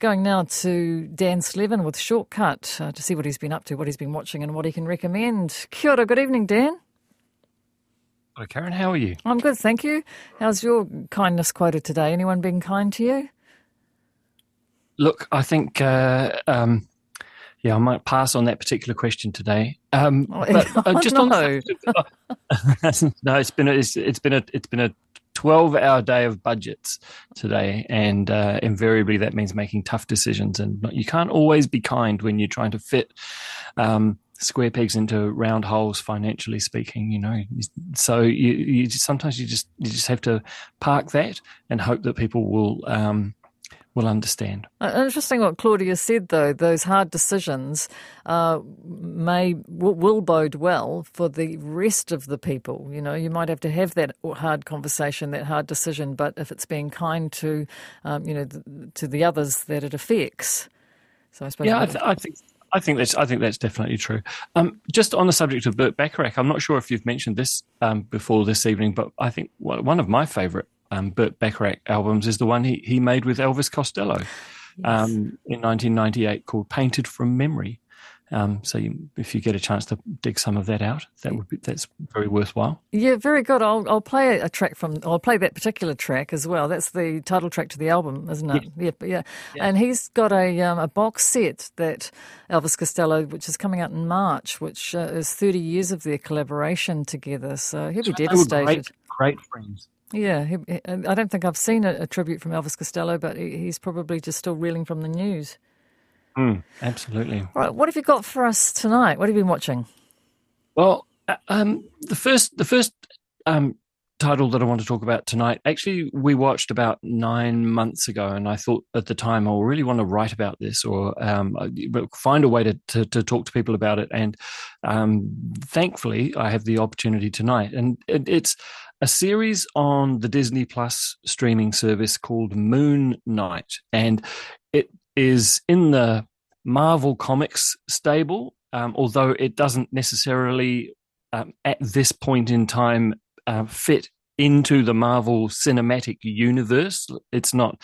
Going now to Dan Slevin with Shortcut uh, to see what he's been up to, what he's been watching, and what he can recommend. Kia ora, good evening, Dan. Hello, Karen. How are you? I'm good, thank you. How's your kindness quoted today? Anyone being kind to you? Look, I think, uh, um, yeah, I might pass on that particular question today. Um, Oh, but, uh, oh, just no. on no, it's been a, it's, it's been a it's been a twelve hour day of budgets today, and uh, invariably that means making tough decisions, and you can't always be kind when you're trying to fit. Um, square pegs into round holes financially speaking you know so you, you just, sometimes you just you just have to park that and hope that people will um will understand Uh, Interesting what Claudia said, though. Those hard decisions uh, may will, will bode well for the rest of the people. You know, you might have to have that hard conversation, that hard decision, but if it's being kind to, um, you know, th- to the others that it affects. So I suppose. Yeah, I, th- I think I think that's I think that's definitely true. Um, just on the subject of Burt Bacharach, I'm not sure if you've mentioned this um, before this evening, but I think one of my favourite um, Burt Bacharach albums is the one he, he made with Elvis Costello um, in 1998 called "Painted from Memory." Um, so you, if you get a chance to dig some of that out, that would be that's very worthwhile. Yeah, very good. I'll I'll play a track from. I'll play that particular track as well. That's the title track to the album, isn't it? Yeah, yeah. And he's got a um, a box set that Elvis Costello, which is coming out in March, which uh, is thirty years of their collaboration together. So he'll be devastated. great, great friends. Yeah, he, he- I don't think I've seen a, a tribute from Elvis Costello, but he, he's probably just still reeling from the news. Mm, absolutely. All right, what have you got for us tonight? What have you been watching? Well, uh, um, the first the first um, title that I want to talk about tonight, actually, we watched about nine months ago, and I thought at the time I really want to write about this or um, find a way to, to to talk to people about it. And um, thankfully, I have the opportunity tonight, and it, it's a series on the Disney Plus streaming service called Moon Knight, and it is in the Marvel Comics stable, um, although it doesn't necessarily um, at this point in time uh, fit into the Marvel Cinematic Universe. It's not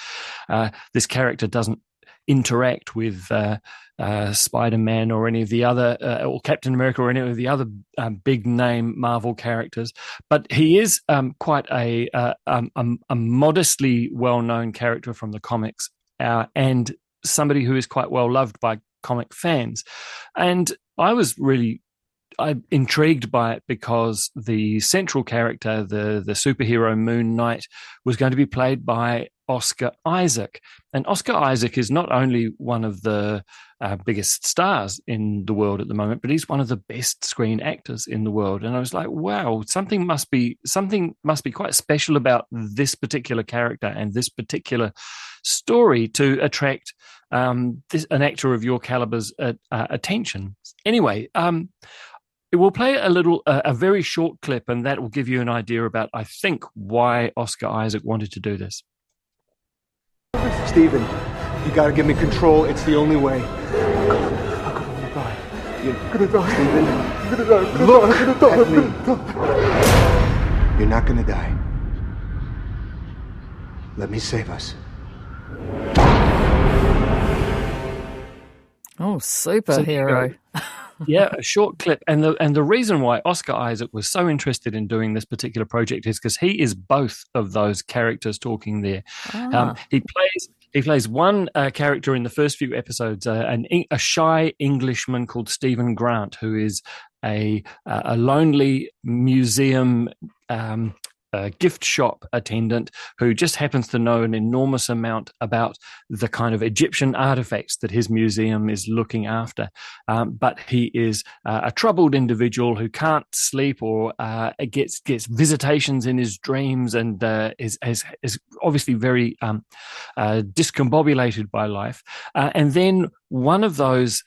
uh, this character doesn't interact with uh, uh, Spider Man or any of the other, uh, or Captain America or any of the other um, big name Marvel characters. But he is um, quite a, uh, um, a, a modestly well known character from the comics uh, and somebody who is quite well loved by comic fans. And I was really I'm intrigued by it because the central character, the the superhero Moon Knight, was going to be played by Oscar Isaac, and Oscar Isaac is not only one of the uh, biggest stars in the world at the moment, but he's one of the best screen actors in the world. And I was like, wow, something must be something must be quite special about this particular character and this particular story to attract um, this, an actor of your caliber's uh, uh, attention. Anyway, um, we'll play a little, uh, a very short clip, and that will give you an idea about, I think, why Oscar Isaac wanted to do this. Steven, you gotta give me control. It's the only way. How come I'm gonna die? You're gonna die, Steven. You're gonna die. I'm Look gonna die. at me. You're not gonna die. Let me save us. Oh, superhero. yeah, a short clip, and the and the reason why Oscar Isaac was so interested in doing this particular project is because he is both of those characters talking there. Um, Ah. he plays he plays one uh, character in the first few episodes, uh, an a shy Englishman called Steven Grant, who is a uh, a lonely museum. Um, uh, gift shop attendant who just happens to know an enormous amount about the kind of Egyptian artifacts that his museum is looking after. Um, but he is uh, a troubled individual who can't sleep or uh, gets gets visitations in his dreams and uh, is, is is obviously very um, uh, discombobulated by life. Uh, and then one of those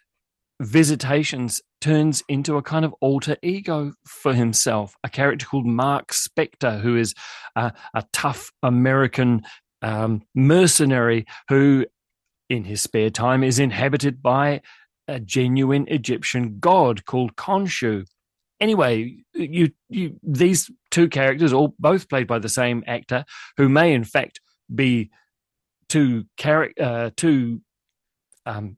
visitations turns into a kind of alter ego for himself, a character called Mark Spector, who is uh, a tough American um, mercenary who, in his spare time, is inhabited by a genuine Egyptian god called Khonshu. Anyway, you, you these two characters, all both played by the same actor, who may in fact be two charac- uh, two um,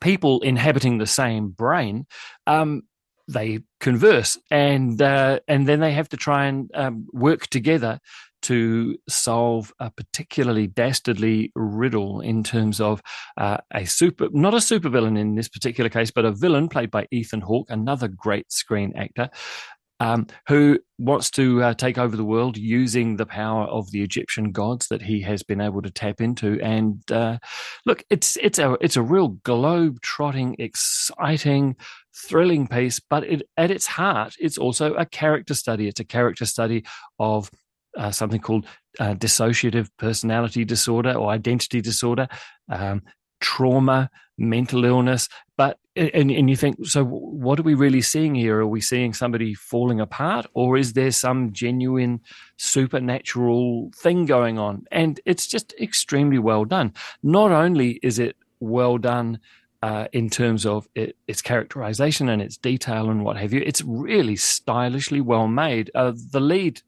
people inhabiting the same brain, um, they converse and uh, and then they have to try and um, work together to solve a particularly dastardly riddle in terms of uh, a super not a supervillain in this particular case but a villain played by Ethan Hawke another great screen actor um, who wants to uh, take over the world using the power of the Egyptian gods that he has been able to tap into. And uh, look, it's it's a it's a real globe trotting, exciting, thrilling piece. But it, at its heart, it's also a character study. It's a character study of uh, something called uh, dissociative personality disorder or identity disorder, um, trauma, mental illness. But and, and you think, so what are we really seeing here? Are we seeing somebody falling apart, or is there some genuine supernatural thing going on? And it's just extremely well done. Not only is it well done. Uh, in terms of it, its characterization and its detail and what have you, it's really stylishly well made. Uh, the lead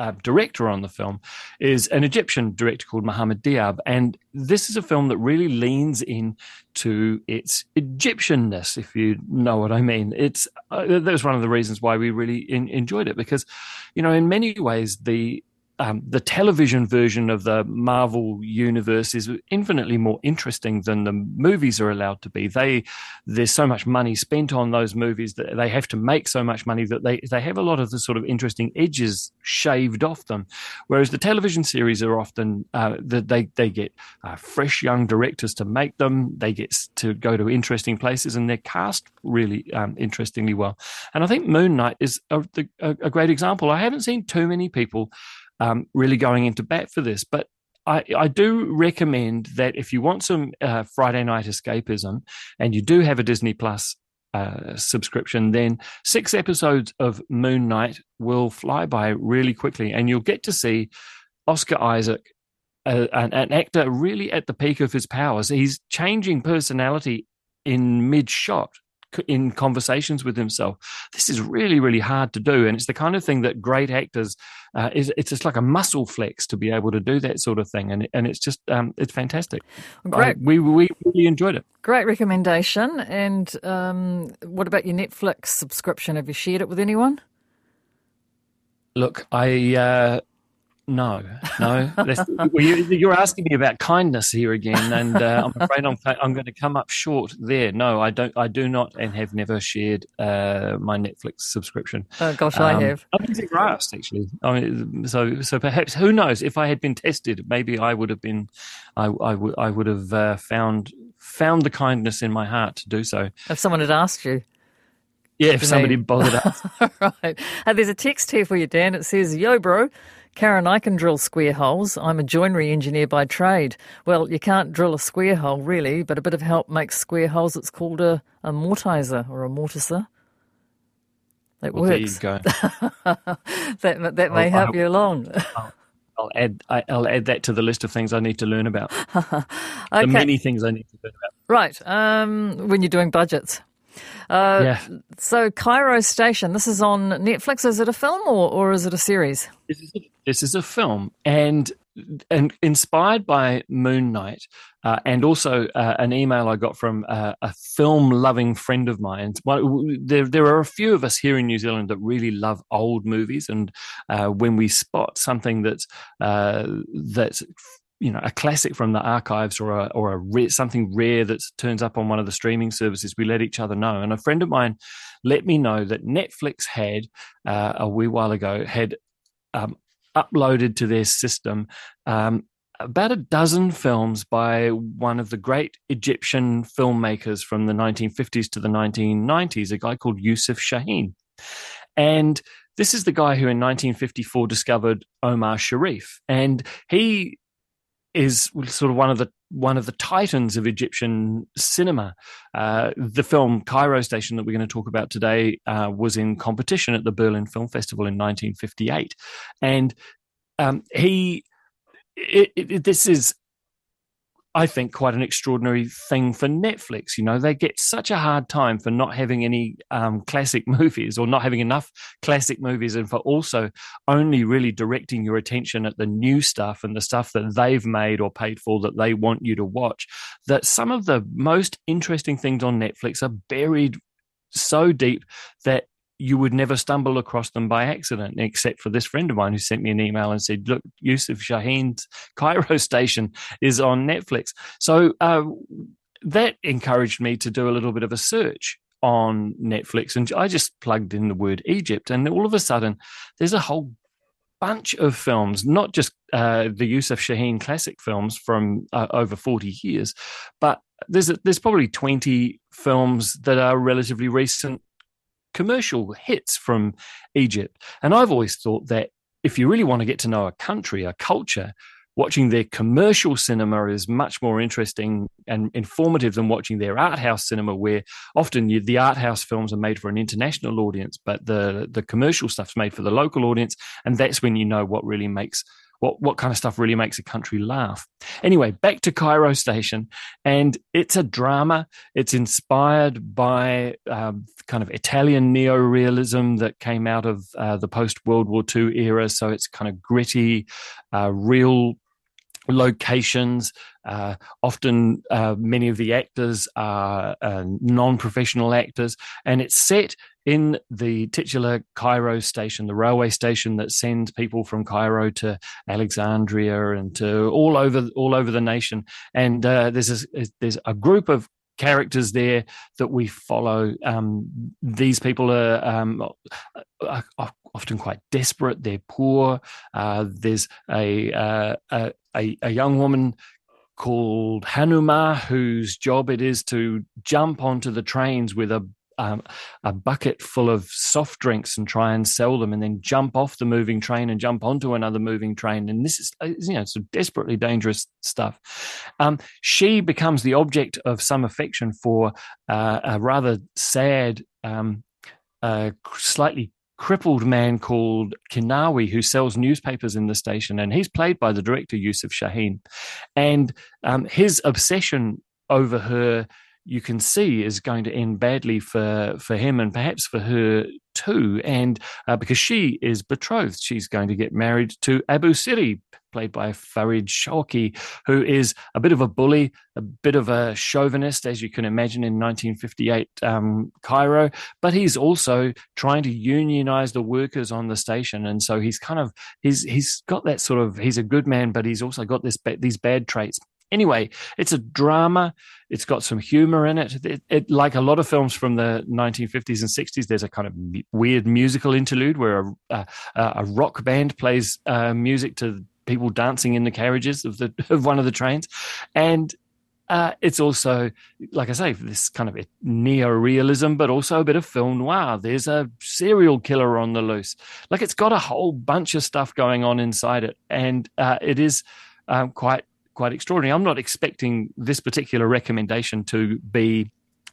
uh, director on the film is an Egyptian director called Mohammed Diab, and this is a film that really leans in to its Egyptianness, if you know what I mean. It's uh, that was one of the reasons why we really in, enjoyed it because, you know, in many ways the um, the television version of the Marvel universe is infinitely more interesting than the movies are allowed to be. They there's so much money spent on those movies that they have to make so much money that they they have a lot of the sort of interesting edges shaved off them. Whereas the television series are often uh, they they get uh, fresh young directors to make them. They get to go to interesting places and they're cast really um, interestingly well. And I think Moon Knight is a, a, a great example. I haven't seen too many people um, really going into bat for this. But I, I, do recommend that if you want some uh, Friday night escapism and you do have a Disney Plus uh, subscription, then six episodes of Moon Knight will fly by really quickly, and you'll get to see Oscar Isaac, uh, an, actor really at the peak of his powers. He's changing personality in mid shot in conversations with himself. This is really, really hard to do, and it's the kind of thing that great actors uh, is. It's just like a muscle flex to be able to do that sort of thing, and and it's just um, it's fantastic. Great, I, we we really enjoyed it. Great recommendation. And um, what about your Netflix subscription? Have you shared it with anyone? Look, I. Uh, no, no. well, you, are asking me about kindness here again, and uh, I'm afraid I'm I'm going to come up short there. No, I don't. I do not, and have never shared uh, my Netflix subscription. Oh gosh, um, I have. I'm using Rust actually. I mean, so so perhaps who knows? If I had been tested, maybe I would have been. I I would I would have uh, found found the kindness in my heart to do so. If someone had asked you. Yeah, if somebody bothered us. right. Uh, there's a text here for you, Dan. It says, Yo, bro, Karen, I can drill square holes. I'm a joinery engineer by trade. Well, you can't drill a square hole, really, but a bit of help makes square holes. It's called a, a mortiser or a mortiser. That well, works. There you go. that that may help you along. I'll, I'll add I, will add that to the list of things I need to learn about. okay. The many things I need to learn about. Right. Um, when you're doing budgets. Uh, yeah. So, Cairo Station, this is on Netflix. Is it a film or, or is it a series? This is a, this is a film. And and inspired by Moon Knight, uh, and also uh, an email I got from uh, a film-loving friend of mine. There, there are a few of us here in New Zealand that really love old movies, and uh, when we spot something uh, that's you know a classic from the archives or a, or a rare, something rare that turns up on one of the streaming services, we let each other know. And a friend of mine let me know that Netflix had uh, a wee while ago had um, uploaded to their system um, about a dozen films by one of the great Egyptian filmmakers from the 1950s to the 1990s, a guy called Yusuf Chahine. And this is the guy who in 1954 discovered Omar Sharif. And he is sort of one of the one of the titans of Egyptian cinema. Uh, the film Cairo Station that we're going to talk about today uh, was in competition at the Berlin Film Festival in 1958, and um, he. It, it, this is I think, quite an extraordinary thing for Netflix. You know, they get such a hard time for not having any um, classic movies or not having enough classic movies, and for also only really directing your attention at the new stuff and the stuff that they've made or paid for that they want you to watch. That some of the most interesting things on Netflix are buried so deep that you would never stumble across them by accident, except for this friend of mine who sent me an email and said, "Look, Yusuf Shaheen's Cairo station is on Netflix." So uh, that encouraged me to do a little bit of a search on Netflix, and I just plugged in the word Egypt, and all of a sudden, there's a whole bunch of films, not just uh, the Yusuf Shaheen classic films from uh, over 40 years, but there's there's probably 20 films that are relatively recent commercial hits from Egypt. And I've always thought that if you really want to get to know a country, a culture, watching their commercial cinema is much more interesting and informative than watching their art house cinema, where often you, the art house films are made for an international audience, but the the commercial stuff's made for the local audience, and that's when you know what really makes what what kind of stuff really makes a country laugh. Anyway, back to Cairo Station, and it's a drama. It's inspired by um, kind of Italian neo-realism that came out of uh, the post World War II era. So it's kind of gritty, uh, real locations. Uh, often, uh, many of the actors are uh, non professional actors, and it's set in the titular Cairo station, the railway station that sends people from Cairo to Alexandria and to all over all over the nation. And uh, there's a, there's a group of characters there that we follow. Um, these people are, um, are, often quite desperate. They're poor. Uh, there's a, uh, a, a young woman called Hanuma whose job it is to jump onto the trains with a um, a bucket full of soft drinks and try and sell them, and then jump off the moving train and jump onto another moving train. And this is, uh, you know, some desperately dangerous stuff. Um, she becomes the object of some affection for uh, a rather sad, um, uh, slightly crippled man called Kinawi who sells newspapers in the station, and he's played by the director Yusuf Shaheen. And um, his obsession over her you can see is going to end badly for for him and perhaps for her too. And uh, because she is betrothed, she's going to get married to Abu Siri, played by Farid Shawki, who is a bit of a bully, a bit of a chauvinist, as you can imagine in 1958 um, Cairo. But he's also trying to unionize the workers on the station, and so he's kind of he's he's got that sort of he's a good man, but he's also got this these bad traits. Anyway, it's a drama. It's got some humor in it. It, it. Like a lot of films from the 1950s and 60s, there's a kind of weird musical interlude where a, a, a rock band plays uh, music to people dancing in the carriages of the of one of the trains, and uh, it's also, like I say, this kind of neo-realism, but also a bit of film noir. There's a serial killer on the loose. Like it's got a whole bunch of stuff going on inside it, and uh, it is um, quite quite extraordinary. I'm not expecting this particular recommendation to be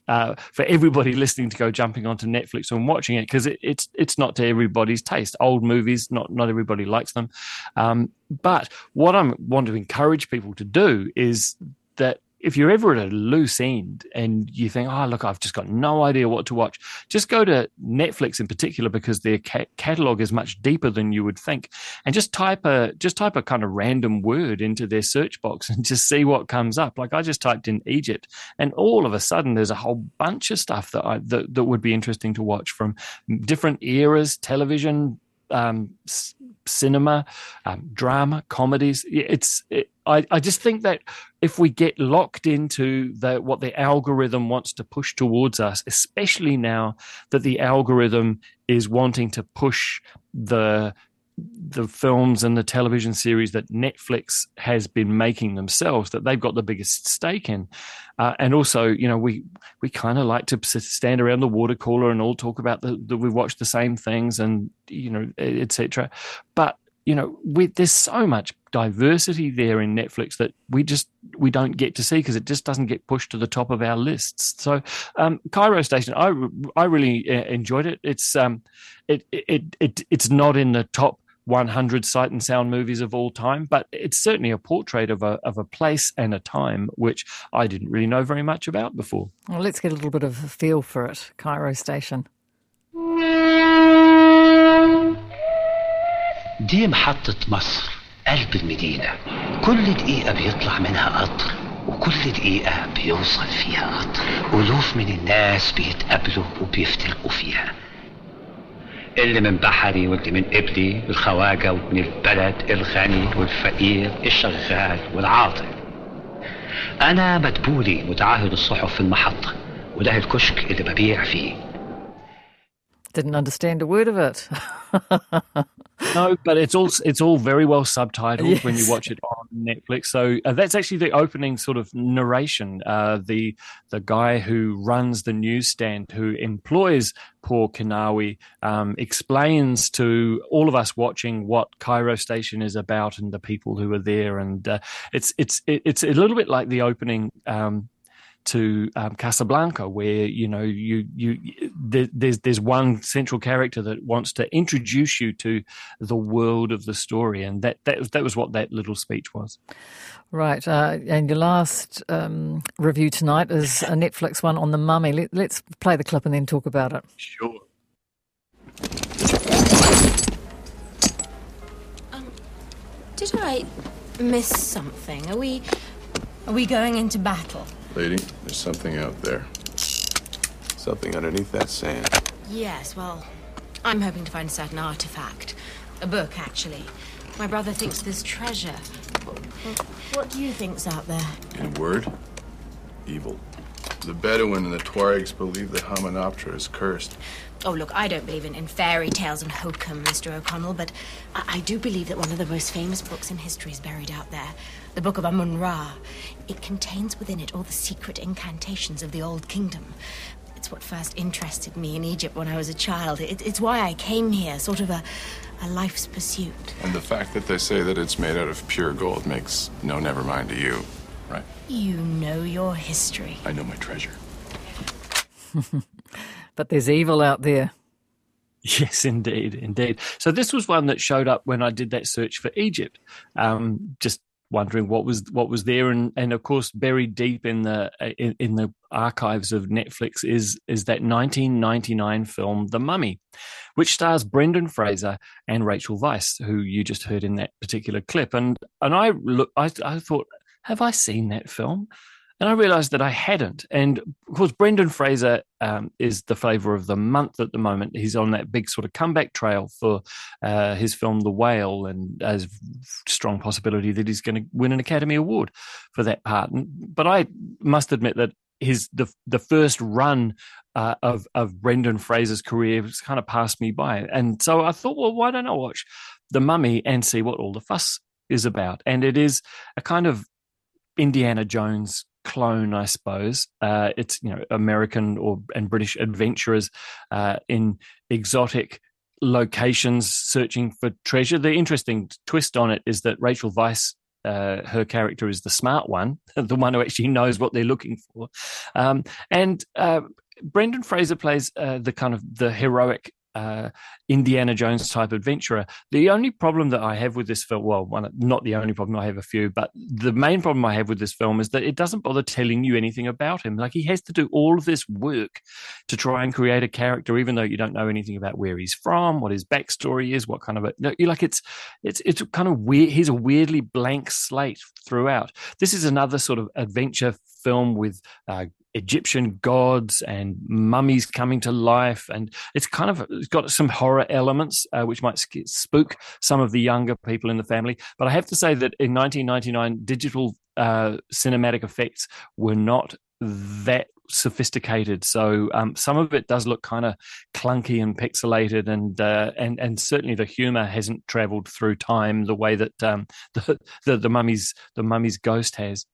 uh, for everybody listening to go jumping onto Netflix and watching it because it, it's it's not to everybody's taste. Old movies, not not everybody likes them. Um, but what I want to encourage people to do is that if you're ever at a loose end and you think, oh, look, I've just got no idea what to watch, just go to Netflix in particular because their ca- catalog is much deeper than you would think, and just type a just type a kind of random word into their search box and just see what comes up. Like I just typed in Egypt, and all of a sudden there's a whole bunch of stuff that I that, that would be interesting to watch from different eras, television, um, cinema, um, drama, comedies. It's it, I, I just think that if we get locked into the, what the algorithm wants to push towards us, especially now that the algorithm is wanting to push the the films and the television series that Netflix has been making themselves that they've got the biggest stake in, uh, and also you know we we kind of like to stand around the water cooler and all talk about the, the we watch the same things and you know etc. But you know we, there's so much diversity there in Netflix that we just we don't get to see because it just doesn't get pushed to the top of our lists. So um, Cairo Station, I I really uh, enjoyed it. It's um it, it it it's not in the top 100 sight and sound movies of all time, but it's certainly a portrait of a of a place and a time which I didn't really know very much about before. Well, let's get a little bit of a feel for it. Cairo Station. دي محطة مصر قلب المدينة. كل دقيقة بيطلع منها قطر وكل دقيقة بيوصل فيها قطر. ألوف من الناس بيتقابلوا وبيفترقوا فيها. اللي من بحري واللي من قبلي الخواجة وابن البلد الغني والفقير الشغال والعاطل. أنا مدبولي متعهد الصحف في المحطة وده الكشك اللي ببيع فيه. Didn't understand a word of it. no, but it's all it's all very well subtitled Yes. when you watch it on Netflix. So uh, that's actually the opening sort of narration. Uh, the the guy who runs the newsstand, who employs poor Kanawi, um, explains to all of us watching what Cairo Station is about and the people who are there. And uh, it's it's it's a little bit like the opening. Um, to um, Casablanca, where you know you you there, there's there's one central character that wants to introduce you to the world of the story, and that that was that was what that little speech was. Right, uh, and your last um, review tonight is a Netflix one on the mummy. Let, let's play the clip and then talk about it. Sure. Did I miss something? Are we. Are we going into battle? Lady, there's something out there. Something underneath that sand. Yes, well, I'm hoping to find a certain artifact. A book, actually. My brother thinks there's treasure. What, what do you think's out there? In a word, evil. The Bedouin and the Tuaregs believe that Hamunaptra is cursed. Oh, look, I don't believe in, in fairy tales and hokum, Mr. O'Connell, but I, I do believe that one of the most famous books in history is buried out there. The Book of Amun Ra. It contains within it all the secret incantations of the Old Kingdom. It's what first interested me in Egypt when I was a child. It, it's why I came here, sort of a, a life's pursuit. And the fact that they say that it's made out of pure gold makes no never mind to you, right? You know your history. I know my treasure. But there's evil out there. Yes, indeed, indeed. So this was one that showed up when I did that search for Egypt. Um, just wondering what was what was there, and and of course buried deep in the in, in the archives of Netflix is is that 1999 film The Mummy, which stars Brendan Fraser and Rachel Weisz, who you just heard in that particular clip. And and I look, I I thought, have I seen that film? And I realized that I hadn't. And of course, Brendan Fraser um, is the flavor of the month at the moment. He's on that big sort of comeback trail for uh, his film The Whale, and there's strong possibility that he's going to win an Academy Award for that part. But I must admit that his the the first run uh, of of Brendan Fraser's career was kind of passed me by, and so I thought, well, why don't I watch The Mummy and see what all the fuss is about? And it is a kind of Indiana Jones clone, I suppose. Uh, it's you know American or and British adventurers uh, in exotic locations searching for treasure. The interesting twist on it is that Rachel Weisz. Uh, her character is the smart one, the one who actually knows what they're looking for, um, and uh, Brendan Fraser plays uh, the kind of the heroic uh, Indiana Jones type adventurer. The only problem that I have with this film, well, one, not the only problem, I have a few, but the main problem I have with this film is that it doesn't bother telling you anything about him. Like he has to do all of this work to try and create a character, even though you don't know anything about where he's from, what his backstory is, what kind of a, like it's it's it's kind of weird. He's a weirdly blank slate throughout. This is another sort of adventure film with uh, Egyptian gods and mummies coming to life, and it's kind of it's got some horror elements uh, which might spook some of the younger people in the family. But I have to say that in 1999, digital uh, cinematic effects were not that sophisticated. So um, some of it does look kind of clunky and pixelated, and uh, and and certainly the humor hasn't travelled through time the way that um, the, the the mummy's the mummy's ghost has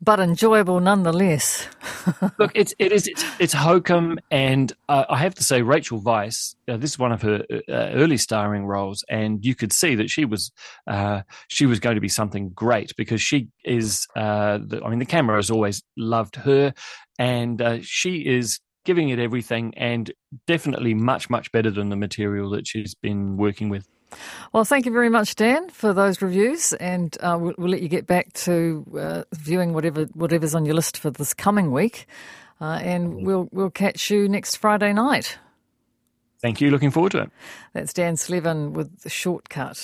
but enjoyable nonetheless. Look, it's it is it's, it's hokum, and uh, I have to say, Rachel Weisz. Uh, this is one of her uh, early starring roles, and you could see that she was uh, she was going to be something great because she is. Uh, the, I mean, the camera has always loved her, and uh, she is giving it everything, and definitely much much better than the material that she's been working with. Well, thank you very much, Dan, for those reviews, and uh, we'll, we'll, let you get back to uh, viewing whatever whatever's on your list for this coming week, uh, and we'll we'll catch you next Friday night. Thank you. Looking forward to it. That's Dan Slevin with the shortcut.